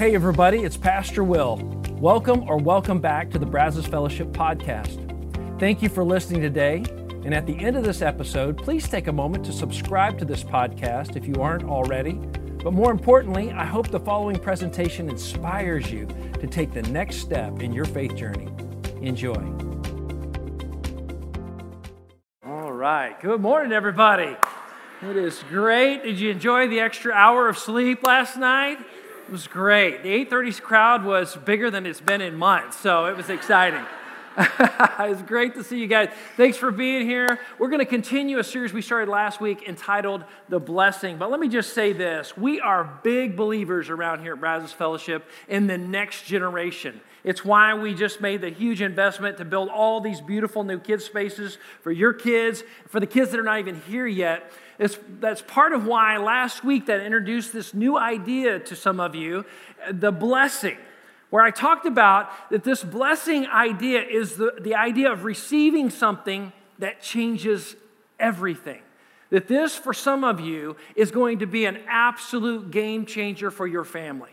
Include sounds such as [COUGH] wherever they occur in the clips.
Hey, everybody, it's Pastor Will. Welcome or welcome back to the Brazos Fellowship podcast. Thank you for listening today. And at the end of this episode, please take a moment to subscribe to this podcast if you aren't already. But more importantly, I hope the following presentation inspires you to take the next step in your faith journey. Enjoy. All right. Good morning, everybody. It is great. Did you enjoy the extra hour of sleep last night? It was great. The 8:30 crowd was bigger than it's been in months, so it was exciting. [LAUGHS] it's great to see you guys. Thanks for being here. We're going to continue a series we started last week entitled The Blessing. But let me just say this we are big believers around here at Brazos Fellowship in the next generation. It's why we just made the huge investment to build all these beautiful new kids' spaces for your kids, for the kids that are not even here yet. It's, that's part of why last week that introduced this new idea to some of you, the blessing, where I talked about that this blessing idea is the, the idea of receiving something that changes everything. That this, for some of you, is going to be an absolute game changer for your family.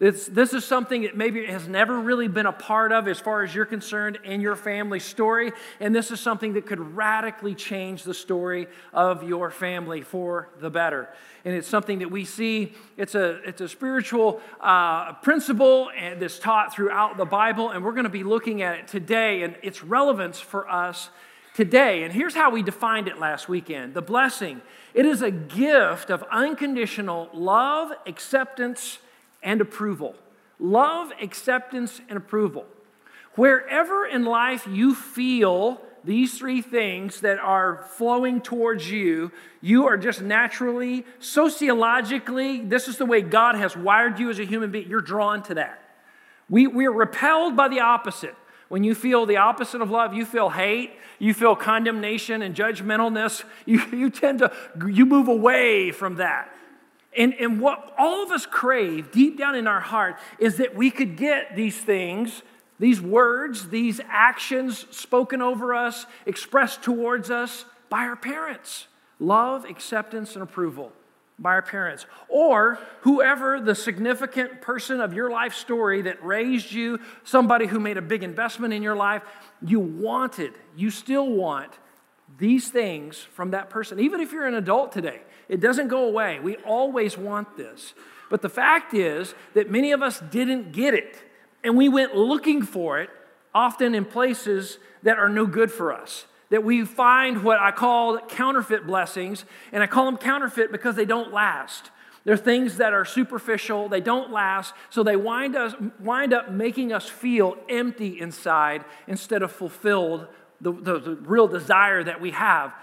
This, this is something that maybe has never really been a part of as far as you're concerned in your family story. And this is something that could radically change the story of your family for the better. And it's something that we see, it's a, it's a spiritual uh, principle and that's taught throughout the Bible. And we're going to be looking at it today and its relevance for us today. And here's how we defined it last weekend the blessing it is a gift of unconditional love, acceptance, and approval. Love, acceptance, and approval. Wherever in life you feel these three things that are flowing towards you, you are just naturally, sociologically, this is the way God has wired you as a human being, you're drawn to that. We, we are repelled by the opposite. When you feel the opposite of love, you feel hate, you feel condemnation and judgmentalness, [LAUGHS] you, you tend to, you move away from that. And, and what all of us crave deep down in our heart is that we could get these things, these words, these actions spoken over us, expressed towards us by our parents love, acceptance, and approval by our parents, or whoever the significant person of your life story that raised you, somebody who made a big investment in your life, you wanted, you still want these things from that person, even if you're an adult today. It doesn't go away. We always want this. But the fact is that many of us didn't get it, and we went looking for it, often in places that are no good for us. That we find what I call counterfeit blessings, and I call them counterfeit because they don't last. They're things that are superficial, they don't last, so they wind, us, wind up making us feel empty inside instead of fulfilled, the, the, the real desire that we have.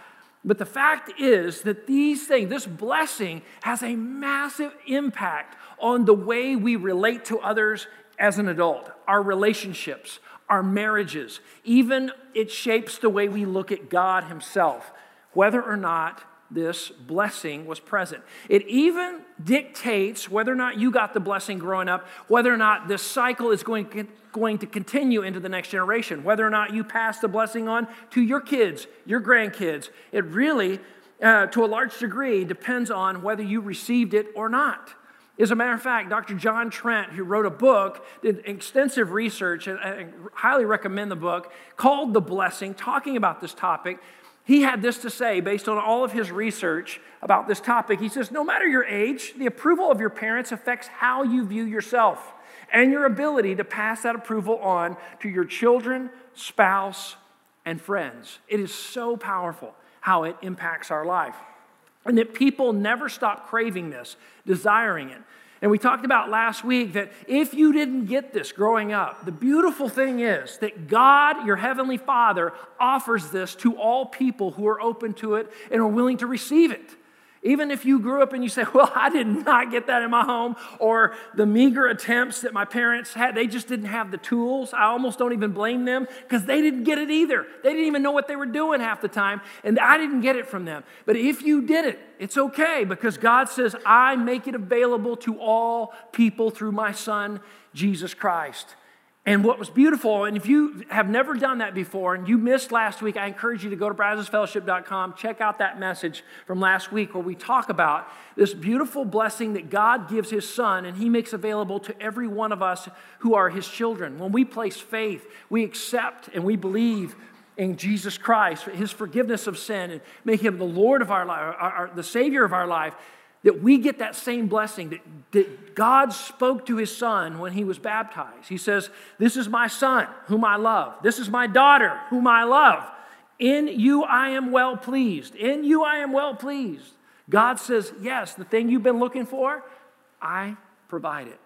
But the fact is that these things, this blessing, has a massive impact on the way we relate to others as an adult, our relationships, our marriages. Even it shapes the way we look at God Himself, whether or not this blessing was present. It even dictates whether or not you got the blessing growing up, whether or not this cycle is going, going to continue into the next generation, whether or not you pass the blessing on to your kids, your grandkids. It really, uh, to a large degree, depends on whether you received it or not. As a matter of fact, Dr. John Trent, who wrote a book, did extensive research, and I highly recommend the book, called The Blessing, talking about this topic. He had this to say based on all of his research about this topic. He says, No matter your age, the approval of your parents affects how you view yourself and your ability to pass that approval on to your children, spouse, and friends. It is so powerful how it impacts our life. And that people never stop craving this, desiring it. And we talked about last week that if you didn't get this growing up, the beautiful thing is that God, your heavenly Father, offers this to all people who are open to it and are willing to receive it. Even if you grew up and you say, [LAUGHS] Well, I did not get that in my home, or the meager attempts that my parents had, they just didn't have the tools. I almost don't even blame them because they didn't get it either. They didn't even know what they were doing half the time, and I didn't get it from them. But if you did it, it's okay because God says, I make it available to all people through my Son, Jesus Christ. And what was beautiful, and if you have never done that before and you missed last week, I encourage you to go to brazosfellowship.com, check out that message from last week where we talk about this beautiful blessing that God gives His Son and He makes available to every one of us who are His children. When we place faith, we accept and we believe in Jesus Christ, His forgiveness of sin, and make Him the Lord of our life, our, our, the Savior of our life that we get that same blessing that, that God spoke to his son when he was baptized. He says, This is my son whom I love. This is my daughter whom I love. In you I am well pleased. In you I am well pleased. God says, Yes, the thing you've been looking for, I provide it.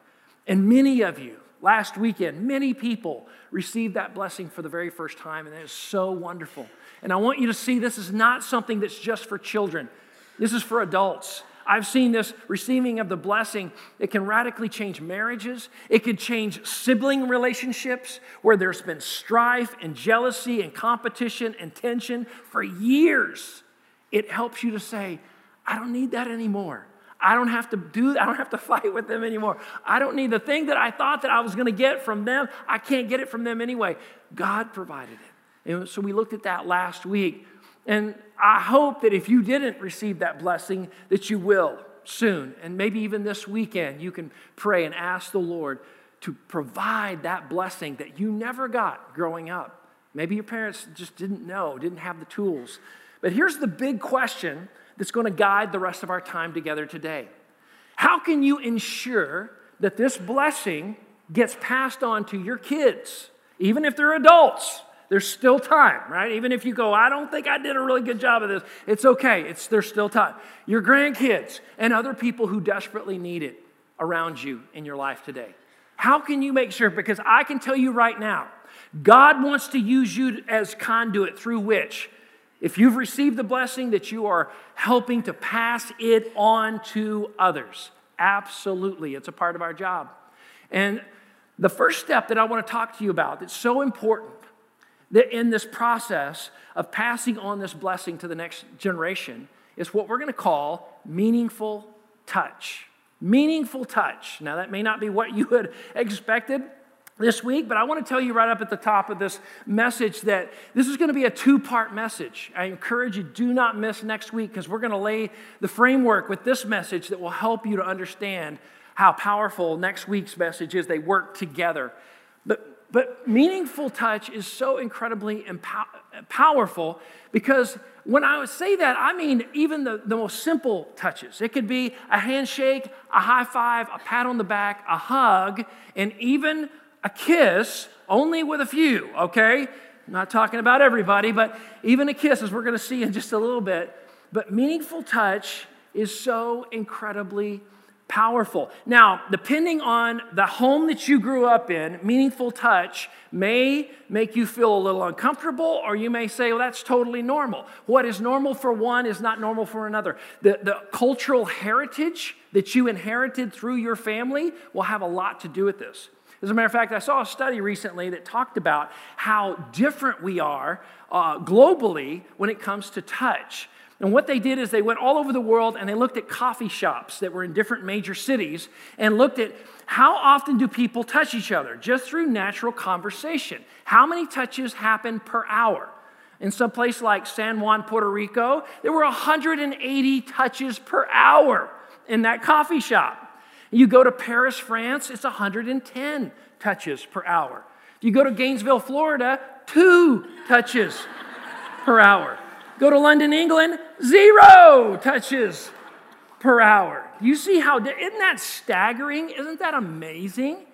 And many of you, last weekend, many people received that blessing for the very first time, and that is so wonderful. And I want you to see this is not something that's just for children, this is for adults. I've seen this receiving of the blessing. It can radically change marriages. It can change sibling relationships where there's been strife and jealousy and competition and tension for years. It helps you to say, I don't need that anymore. I don't have to do I don't have to [LAUGHS] fight with them anymore. I don't need the thing that I thought that I was going to get from them. I can't get it from them anyway. God provided it. And so we looked at that last week. And I hope that if you didn't receive that blessing, that you will soon. And maybe even this weekend, you can pray and ask the Lord to provide that blessing that you never got growing up. Maybe your parents just didn't know, didn't have the tools. But here's the big question that's going to guide the rest of our time together today How can you ensure that this blessing gets passed on to your kids, even if they're adults? There's still time, right? Even if you go, I don't think I did a really good job of this, it's okay. It's, there's still time. Your grandkids and other people who desperately need it around you in your life today. How can you make sure? Because I can tell you right now, God wants to use you as conduit through which, if you've received the blessing, that you are helping to pass it on to others. Absolutely, it's a part of our job. And the first step that I want to talk to you about that's so important in this process of passing on this blessing to the next generation is what we're going to call meaningful touch. Meaningful touch. Now, that may not be what you had expected this week, but I want to tell you right up at the top of this message that this is going to be a two part message. I encourage you, do not miss next week because we're going to lay the framework with this message that will help you to understand how powerful next week's message is. They work together. But but meaningful touch is so incredibly empow- powerful because when I say that, I mean even the, the most simple touches. It could be a handshake, a high five, a pat on the back, a hug, and even a kiss, only with a few, okay? I'm not talking about everybody, but even a kiss, as we're gonna see in just a little bit. But meaningful touch is so incredibly powerful. Now, depending on the home that you grew up in, meaningful touch may make you feel a little uncomfortable, or you may say, well, that's totally normal. What is normal for one is not normal for another. The, the cultural heritage that you inherited through your family will have a lot to do with this. As a matter of fact, I saw a study recently that talked about how different we are uh, globally when it comes to touch. And what they did is they went all over the world and they looked at coffee shops that were in different major cities and looked at how often do people touch each other just through natural conversation. How many touches happen per hour? In some place like San Juan, Puerto Rico, there were 180 touches per hour in that coffee shop. You go to Paris, France, it's 110 touches per hour. You go to Gainesville, Florida, two touches per hour. Go to London, England, zero touches per hour. You see how, isn't that staggering? Isn't that amazing?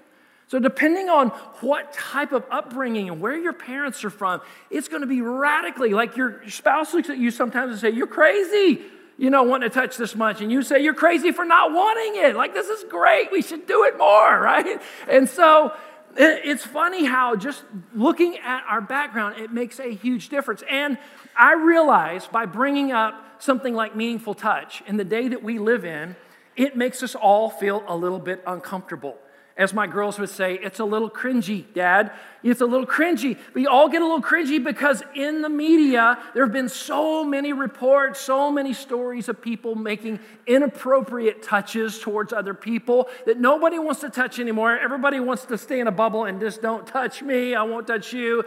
So, depending on what type of upbringing and where your parents are from, it's going to be radically like your spouse looks at you sometimes and say, You're crazy, you know, wanting to touch this much. And you say, You're crazy for not wanting it. Like, this is great. We should do it more, [LAUGHS] right? And so, it's funny how just looking at our background, it makes a huge difference. And I realize by bringing up something like meaningful touch in the day that we live in, it makes us all feel a little bit uncomfortable. As my girls would say, it's a little cringy, Dad. It's a little cringy. We all get a little cringy because in the media, there have been so many reports, so many stories of people making inappropriate touches towards other people that nobody wants to touch anymore. Everybody wants to stay in a bubble and just don't touch me, I won't touch you.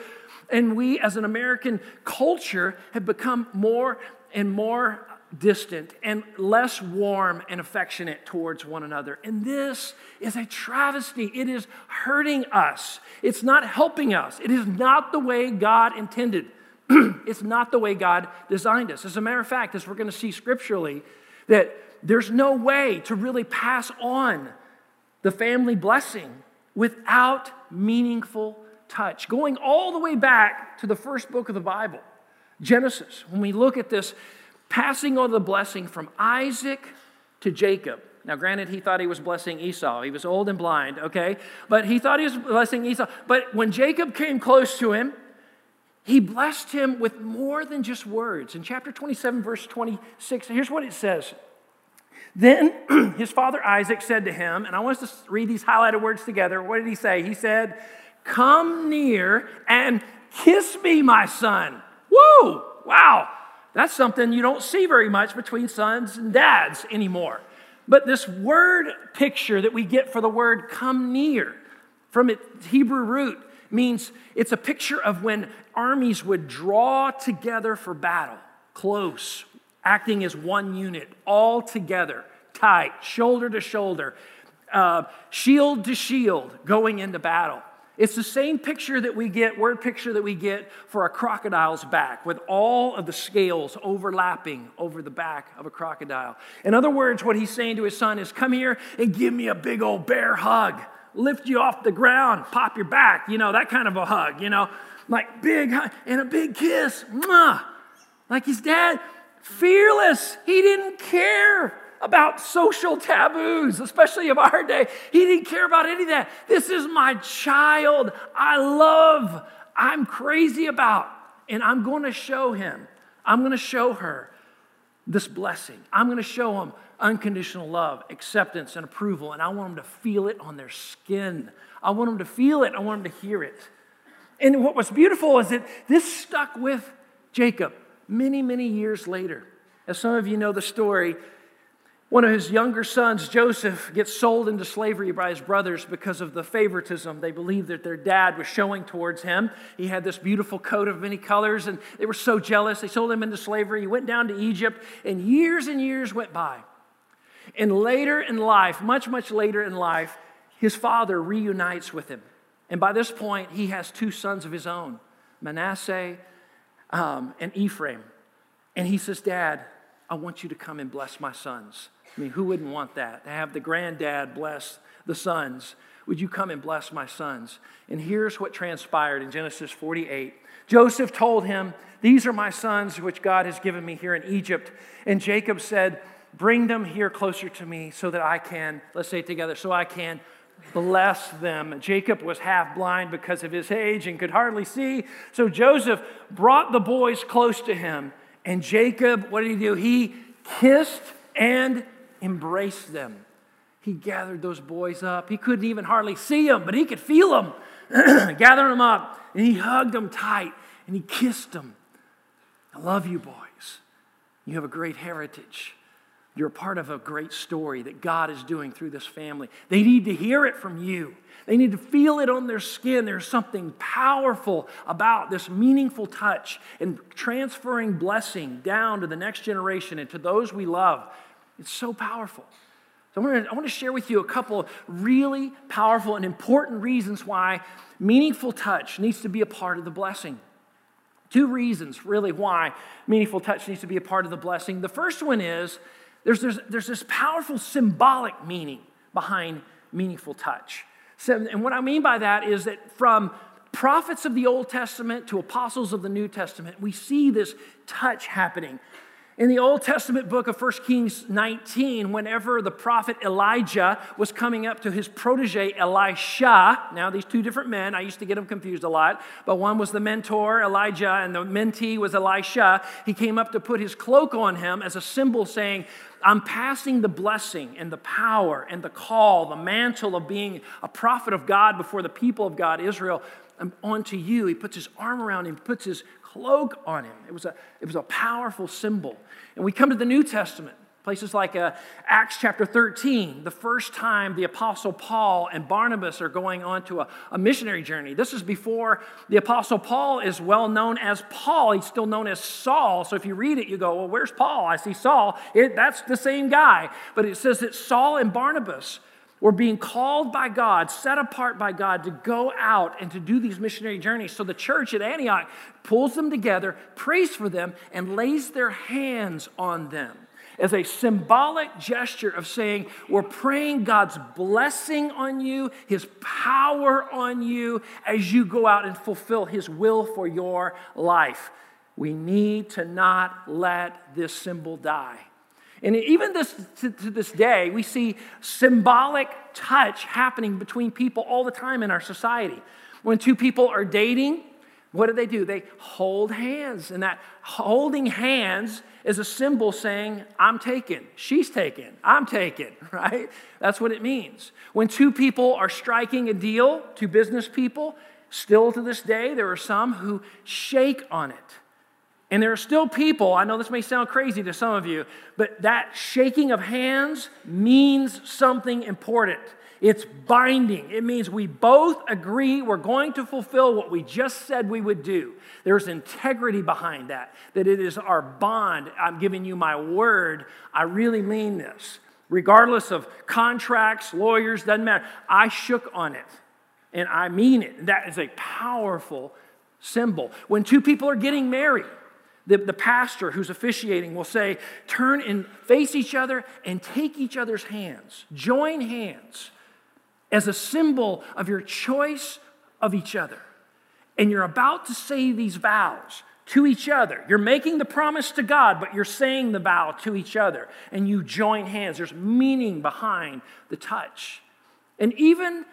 And we, as an American culture, have become more and more distant and less warm and affectionate towards one another. And this is a travesty. It is hurting us, it's not helping us. It is not the way God intended. [CLEARS THROAT] it's not the way God designed us. As a matter of fact, as we're going to see scripturally, that there's no way to really pass on the family blessing without meaningful touch. Going all the way back to the first book of the Bible, Genesis, when we look at this passing on the blessing from Isaac to Jacob. Now, granted, he thought he was blessing Esau. He was old and blind, okay? But he thought he was blessing Esau. But when Jacob came close to him, he blessed him with more than just words. In chapter 27, verse 26, here's what it says. Then [CLEARS THROAT] his father Isaac said to him, and I want us to read these highlighted words together. What did he say? He said, Come near and kiss me, my son. Woo! Wow. That's something you don't see very much between sons and dads anymore. But this word picture that we get for the word come near from its Hebrew root means it's a picture of when armies would draw together for battle, close, acting as one unit, all together, tight, shoulder to shoulder, uh, shield to shield, going into battle. It's the same picture that we get, word picture that we get for a crocodile's back, with all of the scales overlapping over the back of a crocodile. In other words, what he's saying to his son is, Come here and give me a big old bear hug. Lift you off the ground, pop your back, you know, that kind of a hug, you know, like big hug and a big kiss. Mwah! Like his dad, fearless. He didn't care about social taboos, especially of our day. He didn't care about any of that. This is my child. I love, I'm crazy about, and I'm going to show him, I'm going to show her this blessing. I'm going to show him unconditional love, acceptance, and approval, and I want them to feel it on their skin. I want them to feel it, I want them to hear it. And what was beautiful is that this stuck with Jacob many, many years later. As some of you know the story, one of his younger sons, Joseph, gets sold into slavery by his brothers because of the favoritism they believed that their dad was showing towards him. He had this beautiful coat of many colors, and they were so jealous. They sold him into slavery. He went down to Egypt, and years and years went by. And later in life, much, much later in life, his father reunites with him. And by this point, he has two sons of his own Manasseh um, and Ephraim. And he says, Dad, I want you to come and bless my sons. I mean, who wouldn't want that? To have the granddad bless the sons. Would you come and bless my sons? And here's what transpired in Genesis 48. Joseph told him, These are my sons, which God has given me here in Egypt. And Jacob said, Bring them here closer to me so that I can, let's say it together, so I can bless them. Jacob was half blind because of his age and could hardly see. So Joseph brought the boys close to him. And Jacob, what did he do? He kissed and embraced them. He gathered those boys up. He couldn't even hardly see them, but he could feel them, [CLEARS THROAT] gather them up. And he hugged them tight and he kissed them. I love you, boys. You have a great heritage. You're a part of a great story that God is doing through this family. They need to hear it from you. They need to feel it on their skin. There's something powerful about this meaningful touch and transferring blessing down to the next generation and to those we love. It's so powerful. So I want, to, I want to share with you a couple really powerful and important reasons why meaningful touch needs to be a part of the blessing. Two reasons, really, why meaningful touch needs to be a part of the blessing. The first one is there's, there's, there's this powerful symbolic meaning behind meaningful touch. So, and what I mean by that is that from prophets of the Old Testament to apostles of the New Testament, we see this touch happening In the Old Testament book of 1 Kings 19, whenever the prophet Elijah was coming up to his protege Elisha, now these two different men, I used to get them confused a lot, but one was the mentor, Elijah, and the mentee was Elisha. He came up to put his cloak on him as a symbol saying, I'm passing the blessing and the power and the call, the mantle of being a prophet of God before the people of God, Israel, um, onto you. He puts his arm around him, puts his cloak on him. It was a, it was a powerful symbol. And we come to the New Testament, places like uh, Acts chapter 13, the first time the Apostle Paul and Barnabas are going on to a, a missionary journey. This is before the Apostle Paul is well known as Paul. He's still known as Saul. So if you read it, you go, well, where's Paul? I see Saul. It, that's the same guy. But it says that Saul and Barnabas were being called by God, set apart by God to go out and to do these missionary journeys. So the church at Antioch pulls them together, prays for them, and lays their hands on them as a symbolic gesture of saying, We're praying God's blessing on you, His power on you as you go out and fulfill His will for your life. We need to not let this symbol die. And even this, to, to, this day, we see symbolic touch happening between people all the time in our society. When two people are dating, what do they do? They hold hands. And that holding hands is a symbol saying, I'm taken, she's taken, I'm taken, [LAUGHS] right? That's what it means. When two people are striking a deal, two business people, still to this day, there are some who shake on it. And there are still people, I know this may sound crazy to some of you, but that shaking of hands means something important. It's binding. It means we both agree we're going to fulfill what we just said we would do. There's integrity behind that, that it is our bond. I'm giving you my word. I really mean this. Regardless of contracts, lawyers, doesn't matter. I shook on it and I mean it. That is a powerful symbol. When two people are getting married, the, the pastor who's officiating will say, turn and face each other and take each other's hands. Join hands as a symbol of your choice of each other. And you're about to say these vows to each other. You're making the promise to God, but you're saying the vow to each other. And you join hands. There's meaning behind the touch. And even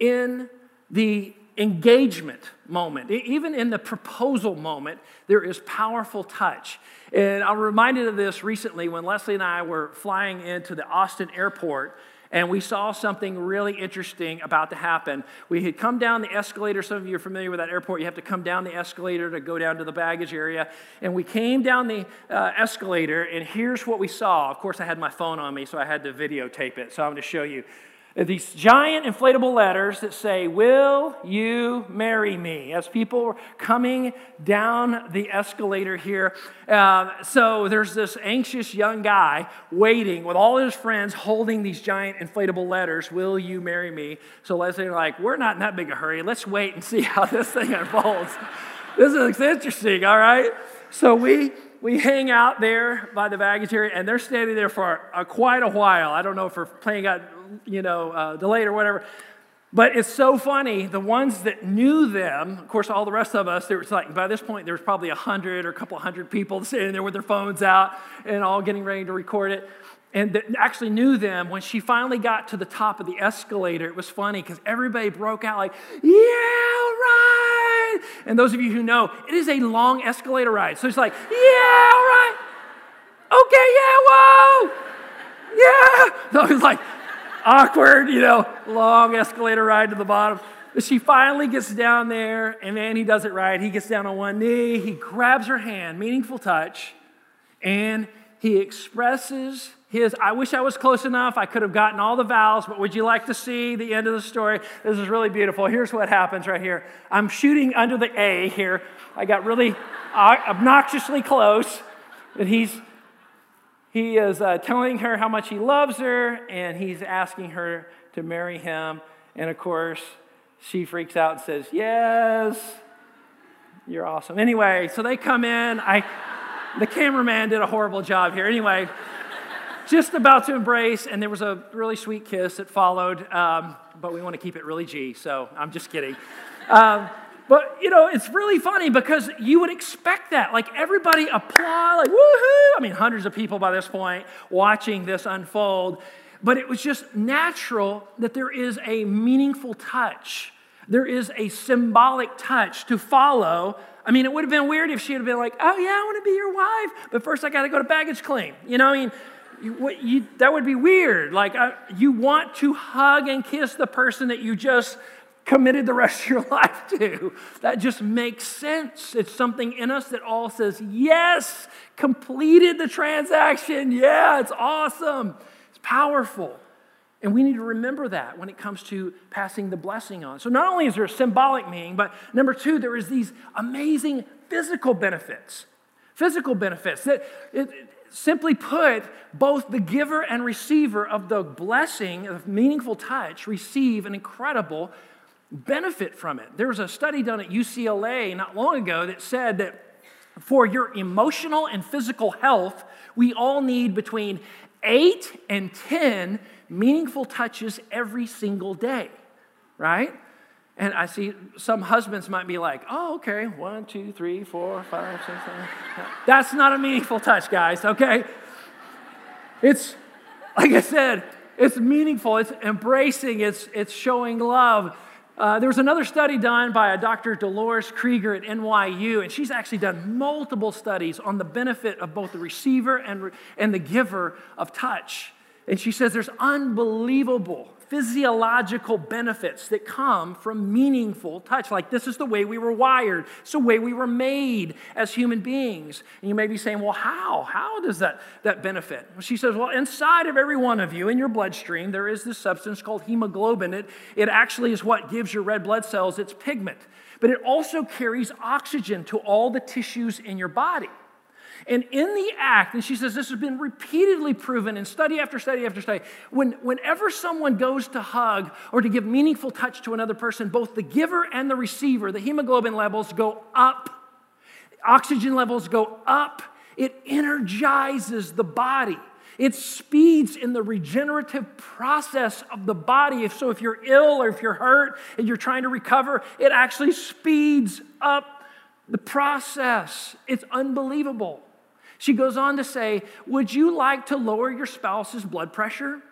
in the engagement moment, even in the proposal moment, there is powerful touch. And I'm reminded of this recently when Leslie and I were flying into the Austin airport and we saw something really interesting about to happen. We had come down the escalator. Some of you are familiar with that airport. You have to come down the escalator to go down to the baggage area. And we came down the uh, escalator, and here's what we saw. Of course, I had my phone on me, so I had to videotape it. So I'm going to show you these giant inflatable letters that say, Will you marry me? As people are coming down the escalator here. Uh, so there's this anxious young guy waiting with all his friends holding these giant inflatable letters, Will you marry me? So Leslie and like, We're not in that big a hurry. Let's wait and see how this thing unfolds. [LAUGHS] this looks interesting, all right? So we we hang out there by the baggage area, and they're standing there for a, quite a while. I don't know if we're playing out you know, uh, delayed or whatever. But it's so funny. The ones that knew them, of course, all the rest of us, there was like, by this point, there was probably a hundred or a couple hundred people sitting there with their phones out and all getting ready to record it. And that actually knew them. When she finally got to the top of the escalator, it was funny because everybody broke out like, yeah, right. And those of you who know, it is a long escalator ride. So it's like, yeah, right. Okay, yeah, whoa. Yeah. [LAUGHS] So it was like, awkward, you know, long escalator ride to the bottom. But she finally gets down there, and then he does it right. He gets down on one knee, he grabs her hand, meaningful touch, and he expresses his, I wish I was close enough. I could have gotten all the vowels, but would you like to see the end of the story? This is really beautiful. Here's what happens right here. I'm shooting under the A here. I got really obnoxiously close, and he's he is uh, telling her how much he loves her, and he's asking her to marry him. And of course, she freaks out and says, Yes, you're awesome. Anyway, so they come in. I, the cameraman did a horrible job here. Anyway, just about to embrace, and there was a really sweet kiss that followed, um, but we want to keep it really G, so I'm just kidding. Um, But you know, it's really funny because you would expect that. Like everybody applaud, like woohoo! I mean, hundreds of people by this point watching this unfold. But it was just natural that there is a meaningful touch. There is a symbolic touch to follow. I mean, it would have been weird if she had been like, oh, yeah, I want to be your wife, but first I got to go to baggage claim. You know, I mean, you, you, that would be weird. Like, you want to hug and kiss the person that you just committed the rest of your [LAUGHS] life to. That just makes sense. It's something in us that all says, yes, completed the transaction. Yeah, it's awesome. It's powerful. And we need to remember that when it comes to passing the blessing on. So not only is there a symbolic meaning, but number two, there is these amazing physical benefits. Physical benefits that it, simply put, both the giver and receiver of the blessing of meaningful touch receive an incredible benefit from it. There was a study done at UCLA not long ago that said that for your emotional and physical health, we all need between eight and 10 meaningful touches every single day, right? And I see some husbands might be like, oh, okay, one, two, three, four, five, six, seven. That's not a meaningful touch, guys, okay? It's, like I said, it's meaningful, it's embracing, it's, it's showing love. Uh, there was another study done by a Dr. Dolores Krieger at NYU, and she's actually done multiple studies on the benefit of both the receiver and, and the giver of touch. And she says there's unbelievable physiological benefits that come from meaningful touch. Like, this is the way we were wired, it's the way we were made as human beings. And you may be saying, well, how? How does that, that benefit? She says, well, inside of every one of you, in your bloodstream, there is this substance called hemoglobin. It, it actually is what gives your red blood cells its pigment, but it also carries oxygen to all the tissues in your body. And in the act, and she says this has been repeatedly proven in study after study after study, when, whenever someone goes to hug or to give meaningful touch to another person, both the giver and the receiver, the hemoglobin levels go up, oxygen levels go up. It energizes the body. It speeds in the regenerative process of the body. So, if you're ill or if you're hurt and you're trying to recover, it actually speeds up the process. It's unbelievable. She goes on to say, Would you like to lower your spouse's blood pressure?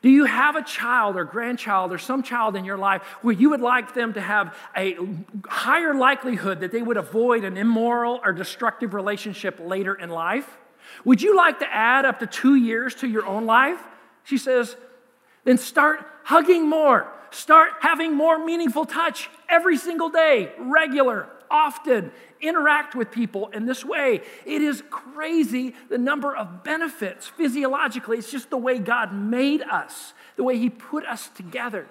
Do you have a child or grandchild or some child in your life where you would like them to have a higher likelihood that they would avoid an immoral or destructive relationship later in life? Would you like to add up to two years to your own life? She says, then start hugging more. Start having more meaningful touch every single day, regular, often interact with people in this way. It is crazy the number of benefits physiologically. It's just the way God made us, the way He put us together.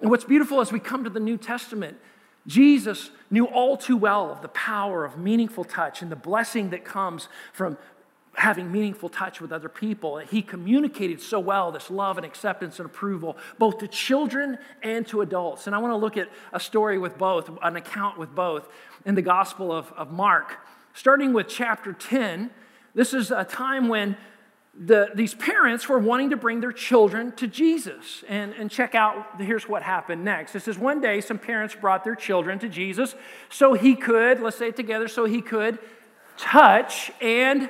And what's beautiful as we come to the New Testament, Jesus knew all too well the power of meaningful touch and the blessing that comes from having meaningful touch with other people. He communicated so well this love and acceptance and approval, both to children and to adults. And I want to look at a story with both, an account with both in the Gospel of, of Mark. Starting with chapter 10, this is a time when the, these parents were wanting to bring their children to Jesus. And, and check out, here's what happened next. This is One day, some parents brought their children to Jesus so he could, let's say it together, so he could touch and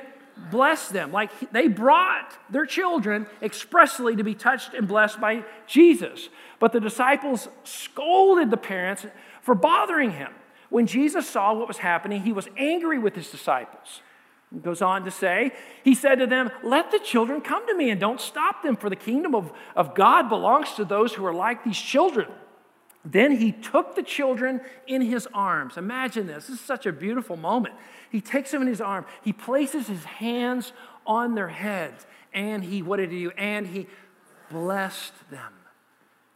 bless them. Like they brought their children expressly to be touched and blessed by Jesus. But the disciples scolded the parents for bothering him. When Jesus saw what was happening, he was angry with his disciples. He goes on to say, He said to them, Let the children come to me and don't stop them, for the kingdom of, of God belongs to those who are like these children. Then he took the children in his arms. Imagine this. This is such a beautiful moment. He takes them in his arm. He places his hands on their heads. And he, what did he do? And he blessed them.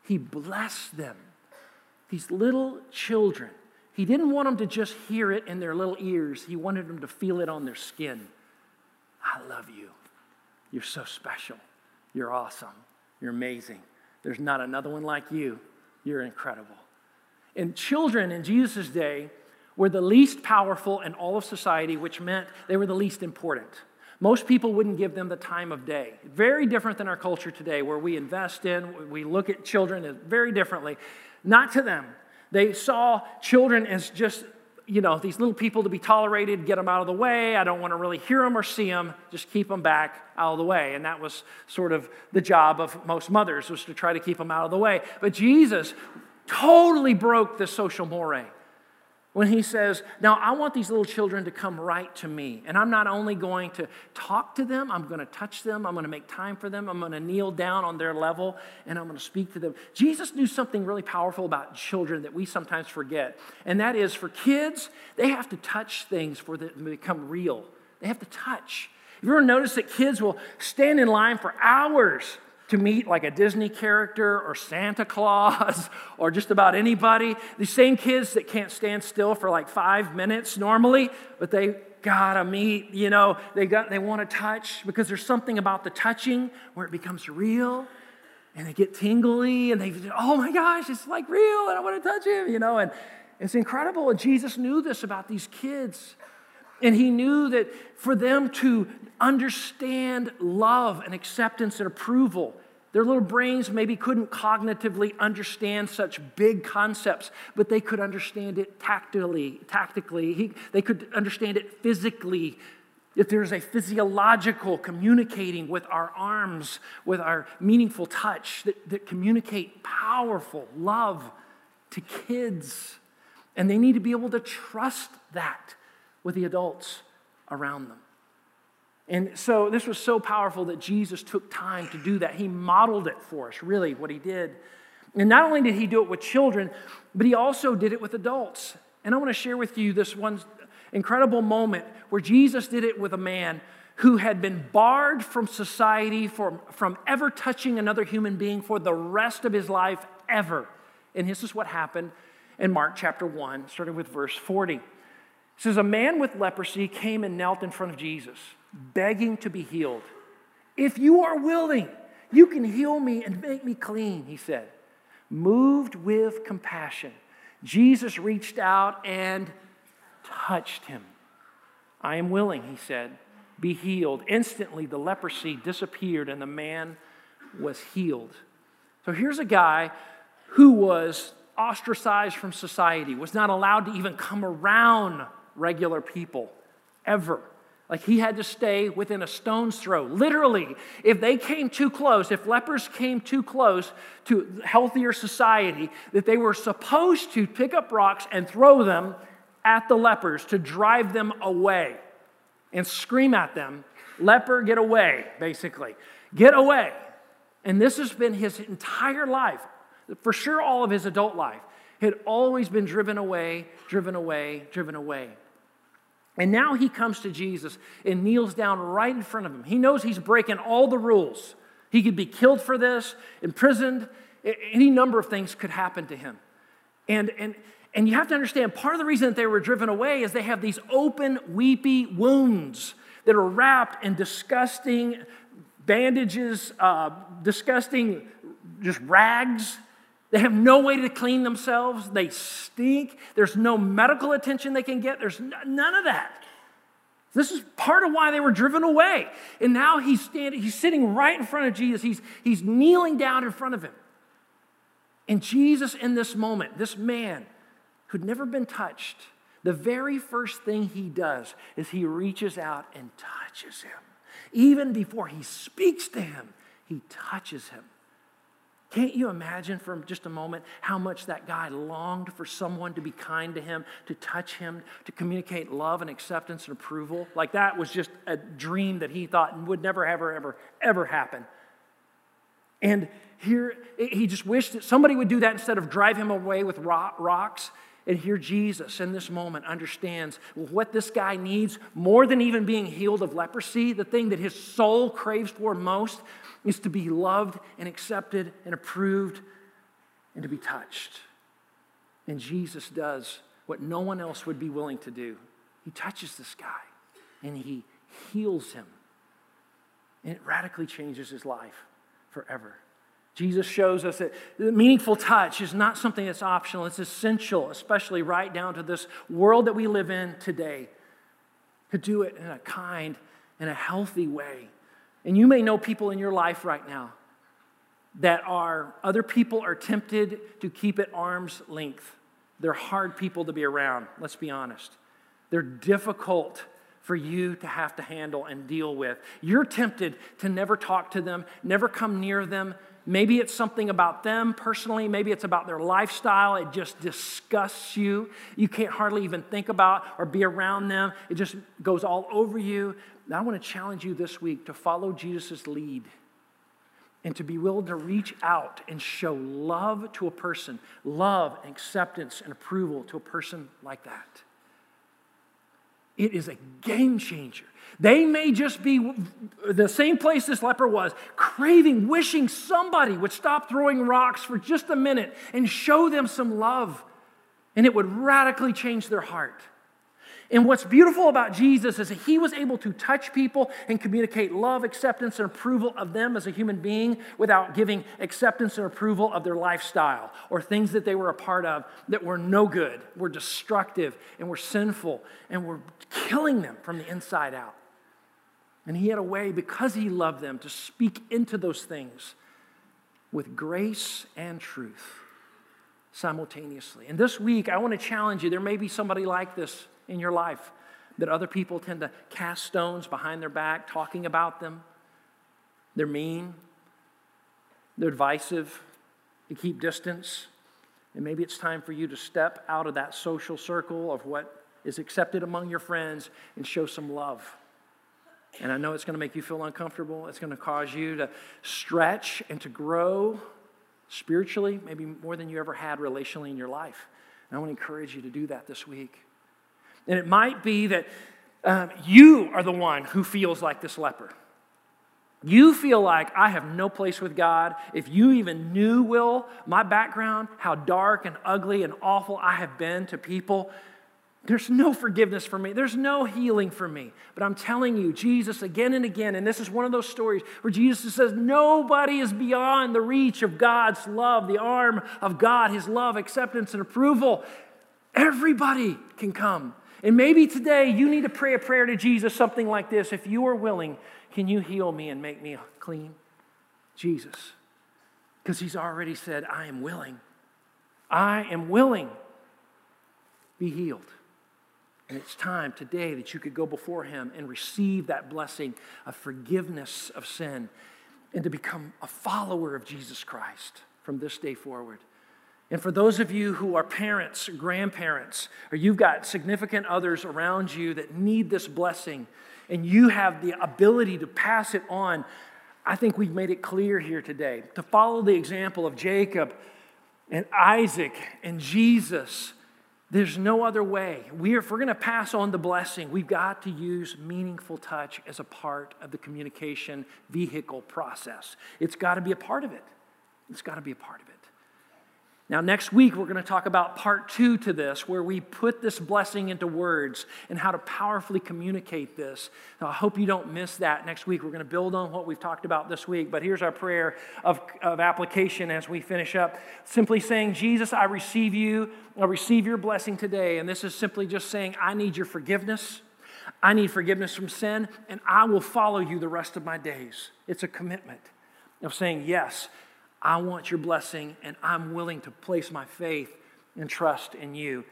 He blessed them. These little children. He didn't want them to just hear it in their little ears, he wanted them to feel it on their skin. I love you. You're so special. You're awesome. You're amazing. There's not another one like you. You're incredible. And children in Jesus' day were the least powerful in all of society, which meant they were the least important. Most people wouldn't give them the time of day. Very different than our culture today, where we invest in, we look at children very differently. Not to them. They saw children as just, you know, these little people to be tolerated, get them out of the way. I don't want to really hear them or see them, just keep them back out of the way. And that was sort of the job of most mothers, was to try to keep them out of the way. But Jesus totally broke the social mores when he says, Now I want these little children to come right to me. And I'm not only going to talk to them, I'm going to touch them, I'm going to make time for them, I'm going to kneel down on their level, and I'm going to speak to them. Jesus knew something really powerful about children that we sometimes forget. And that is for kids, they have to touch things for them to become real. They have to touch. You ever noticed that kids will stand in line for hours to meet like a Disney character or Santa Claus [LAUGHS] or just about anybody. These same kids that can't stand still for like five minutes normally, but they gotta meet, you know, they got they want to touch because there's something about the touching where it becomes real and they get tingly and they oh my gosh, it's like real and I want to touch him, you know, and it's incredible. And Jesus knew this about these kids. And he knew that for them to understand love and acceptance and approval, their little brains maybe couldn't cognitively understand such big concepts, but they could understand it tactily, tactically. He, they could understand it physically. If there's a physiological communicating with our arms, with our meaningful touch that, that communicate powerful love to kids. And they need to be able to trust that with the adults around them. And so this was so powerful that Jesus took time to do that. He modeled it for us, really, what he did. And not only did he do it with children, but he also did it with adults. And I want to share with you this one incredible moment where Jesus did it with a man who had been barred from society from, from ever touching another human being for the rest of his life, ever. And this is what happened in Mark chapter 1, starting with verse 40. It says, A man with leprosy came and knelt in front of Jesus, begging to be healed. If you are willing, you can heal me and make me clean, he said. Moved with compassion, Jesus reached out and touched him. I am willing, he said. Be healed. Instantly, the leprosy disappeared and the man was healed. So here's a guy who was ostracized from society, was not allowed to even come around regular people ever. Like he had to stay within a stone's throw. Literally, if they came too close, if lepers came too close to healthier society, that they were supposed to pick up rocks and throw them at the lepers to drive them away and scream at them, Leper, get away, basically. Get away. And this has been his entire life, for sure, all of his adult life, had always been driven away, driven away, driven away. And now he comes to Jesus and kneels down right in front of him. He knows he's breaking all the rules. He could be killed for this, imprisoned, any number of things could happen to him. And, and, and you have to understand part of the reason that they were driven away is they have these open, weepy wounds that are wrapped in disgusting bandages, uh, disgusting just rags they have no way to clean themselves. They stink. There's no medical attention they can get. There's none of that. This is part of why they were driven away. And now he's standing, he's sitting right in front of Jesus. He's, he's kneeling down in front of him. And Jesus, in this moment, this man who'd never been touched, the very first thing he does is he reaches out and touches him. Even before he speaks to him, he touches him. Can't you imagine for just a moment how much that guy longed for someone to be kind to him, to touch him, to communicate love and acceptance and approval? Like that was just a dream that he thought would never, ever, ever, ever happen. And here, he just wished that somebody would do that instead of drive him away with rocks. And here, Jesus in this moment understands what this guy needs more than even being healed of leprosy, the thing that his soul craves for most is to be loved and accepted and approved and to be touched. And Jesus does what no one else would be willing to do. He touches this guy and he heals him. And it radically changes his life forever. Jesus shows us that meaningful touch is not something that's optional, it's essential, especially right down to this world that we live in today. To do it in a kind and a healthy way. And you may know people in your life right now that are, other people are tempted to keep at arm's length. They're hard people to be around, let's be honest. They're difficult for you to have to handle and deal with. You're tempted to never talk to them, never come near them. Maybe it's something about them personally, maybe it's about their lifestyle. It just disgusts you. You can't hardly even think about or be around them, it just goes all over you. Now, I want to challenge you this week to follow Jesus' lead and to be willing to reach out and show love to a person, love, and acceptance, and approval to a person like that. It is a game changer. They may just be the same place this leper was, craving, wishing somebody would stop throwing rocks for just a minute and show them some love, and it would radically change their heart. And what's beautiful about Jesus is that he was able to touch people and communicate love, acceptance, and approval of them as a human being without giving acceptance and approval of their lifestyle or things that they were a part of that were no good, were destructive, and were sinful, and were killing them from the inside out. And he had a way, because he loved them, to speak into those things with grace and truth simultaneously. And this week, I want to challenge you. There may be somebody like this in your life that other people tend to cast stones behind their back, talking about them. They're mean, they're divisive, they keep distance. And maybe it's time for you to step out of that social circle of what is accepted among your friends and show some love. And I know it's going to make you feel uncomfortable. It's going to cause you to stretch and to grow spiritually, maybe more than you ever had relationally in your life. And I want to encourage you to do that this week. And it might be that um, you are the one who feels like this leper. You feel like I have no place with God. If you even knew, Will, my background, how dark and ugly and awful I have been to people, there's no forgiveness for me. There's no healing for me. But I'm telling you, Jesus, again and again, and this is one of those stories where Jesus says, Nobody is beyond the reach of God's love, the arm of God, His love, acceptance, and approval. Everybody can come and maybe today you need to pray a prayer to Jesus, something like this If you are willing, can you heal me and make me clean? Jesus. Because he's already said, I am willing. I am willing. Be healed. And it's time today that you could go before him and receive that blessing of forgiveness of sin and to become a follower of Jesus Christ from this day forward. And for those of you who are parents, grandparents, or you've got significant others around you that need this blessing, and you have the ability to pass it on, I think we've made it clear here today to follow the example of Jacob and Isaac and Jesus. There's no other way. We are, if we're going to pass on the blessing, we've got to use meaningful touch as a part of the communication vehicle process. It's got to be a part of it. It's got to be a part of it. Now, next week, we're going to talk about part two to this, where we put this blessing into words and how to powerfully communicate this. I hope you don't miss that next week. We're going to build on what we've talked about this week, but here's our prayer of, of application as we finish up. Simply saying, Jesus, I receive you. I receive your blessing today. And this is simply just saying, I need your forgiveness. I need forgiveness from sin, and I will follow you the rest of my days. It's a commitment of saying, Yes, I want your blessing, and I'm willing to place my faith and trust in you.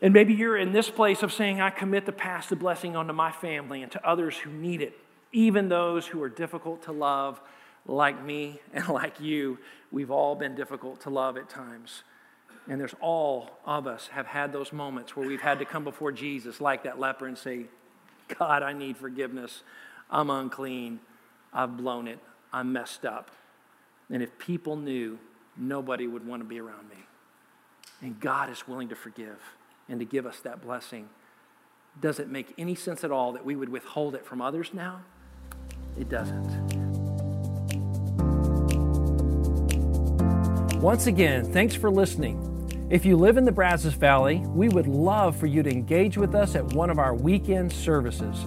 And maybe you're in this place of saying, I commit to pass the blessing onto my family and to others who need it, even those who are difficult to love, like me [LAUGHS] and like you. We've all been difficult to love at times. And there's all of us have had those moments where we've had to come before Jesus, like that leper, and say, God, I need forgiveness. I'm unclean. I've blown it. I'm messed up. And if people knew, nobody would want to be around me. And God is willing to forgive and to give us that blessing. Does it make any sense at all that we would withhold it from others now? It doesn't. Once again, thanks for listening. If you live in the Brazos Valley, we would love for you to engage with us at one of our weekend services.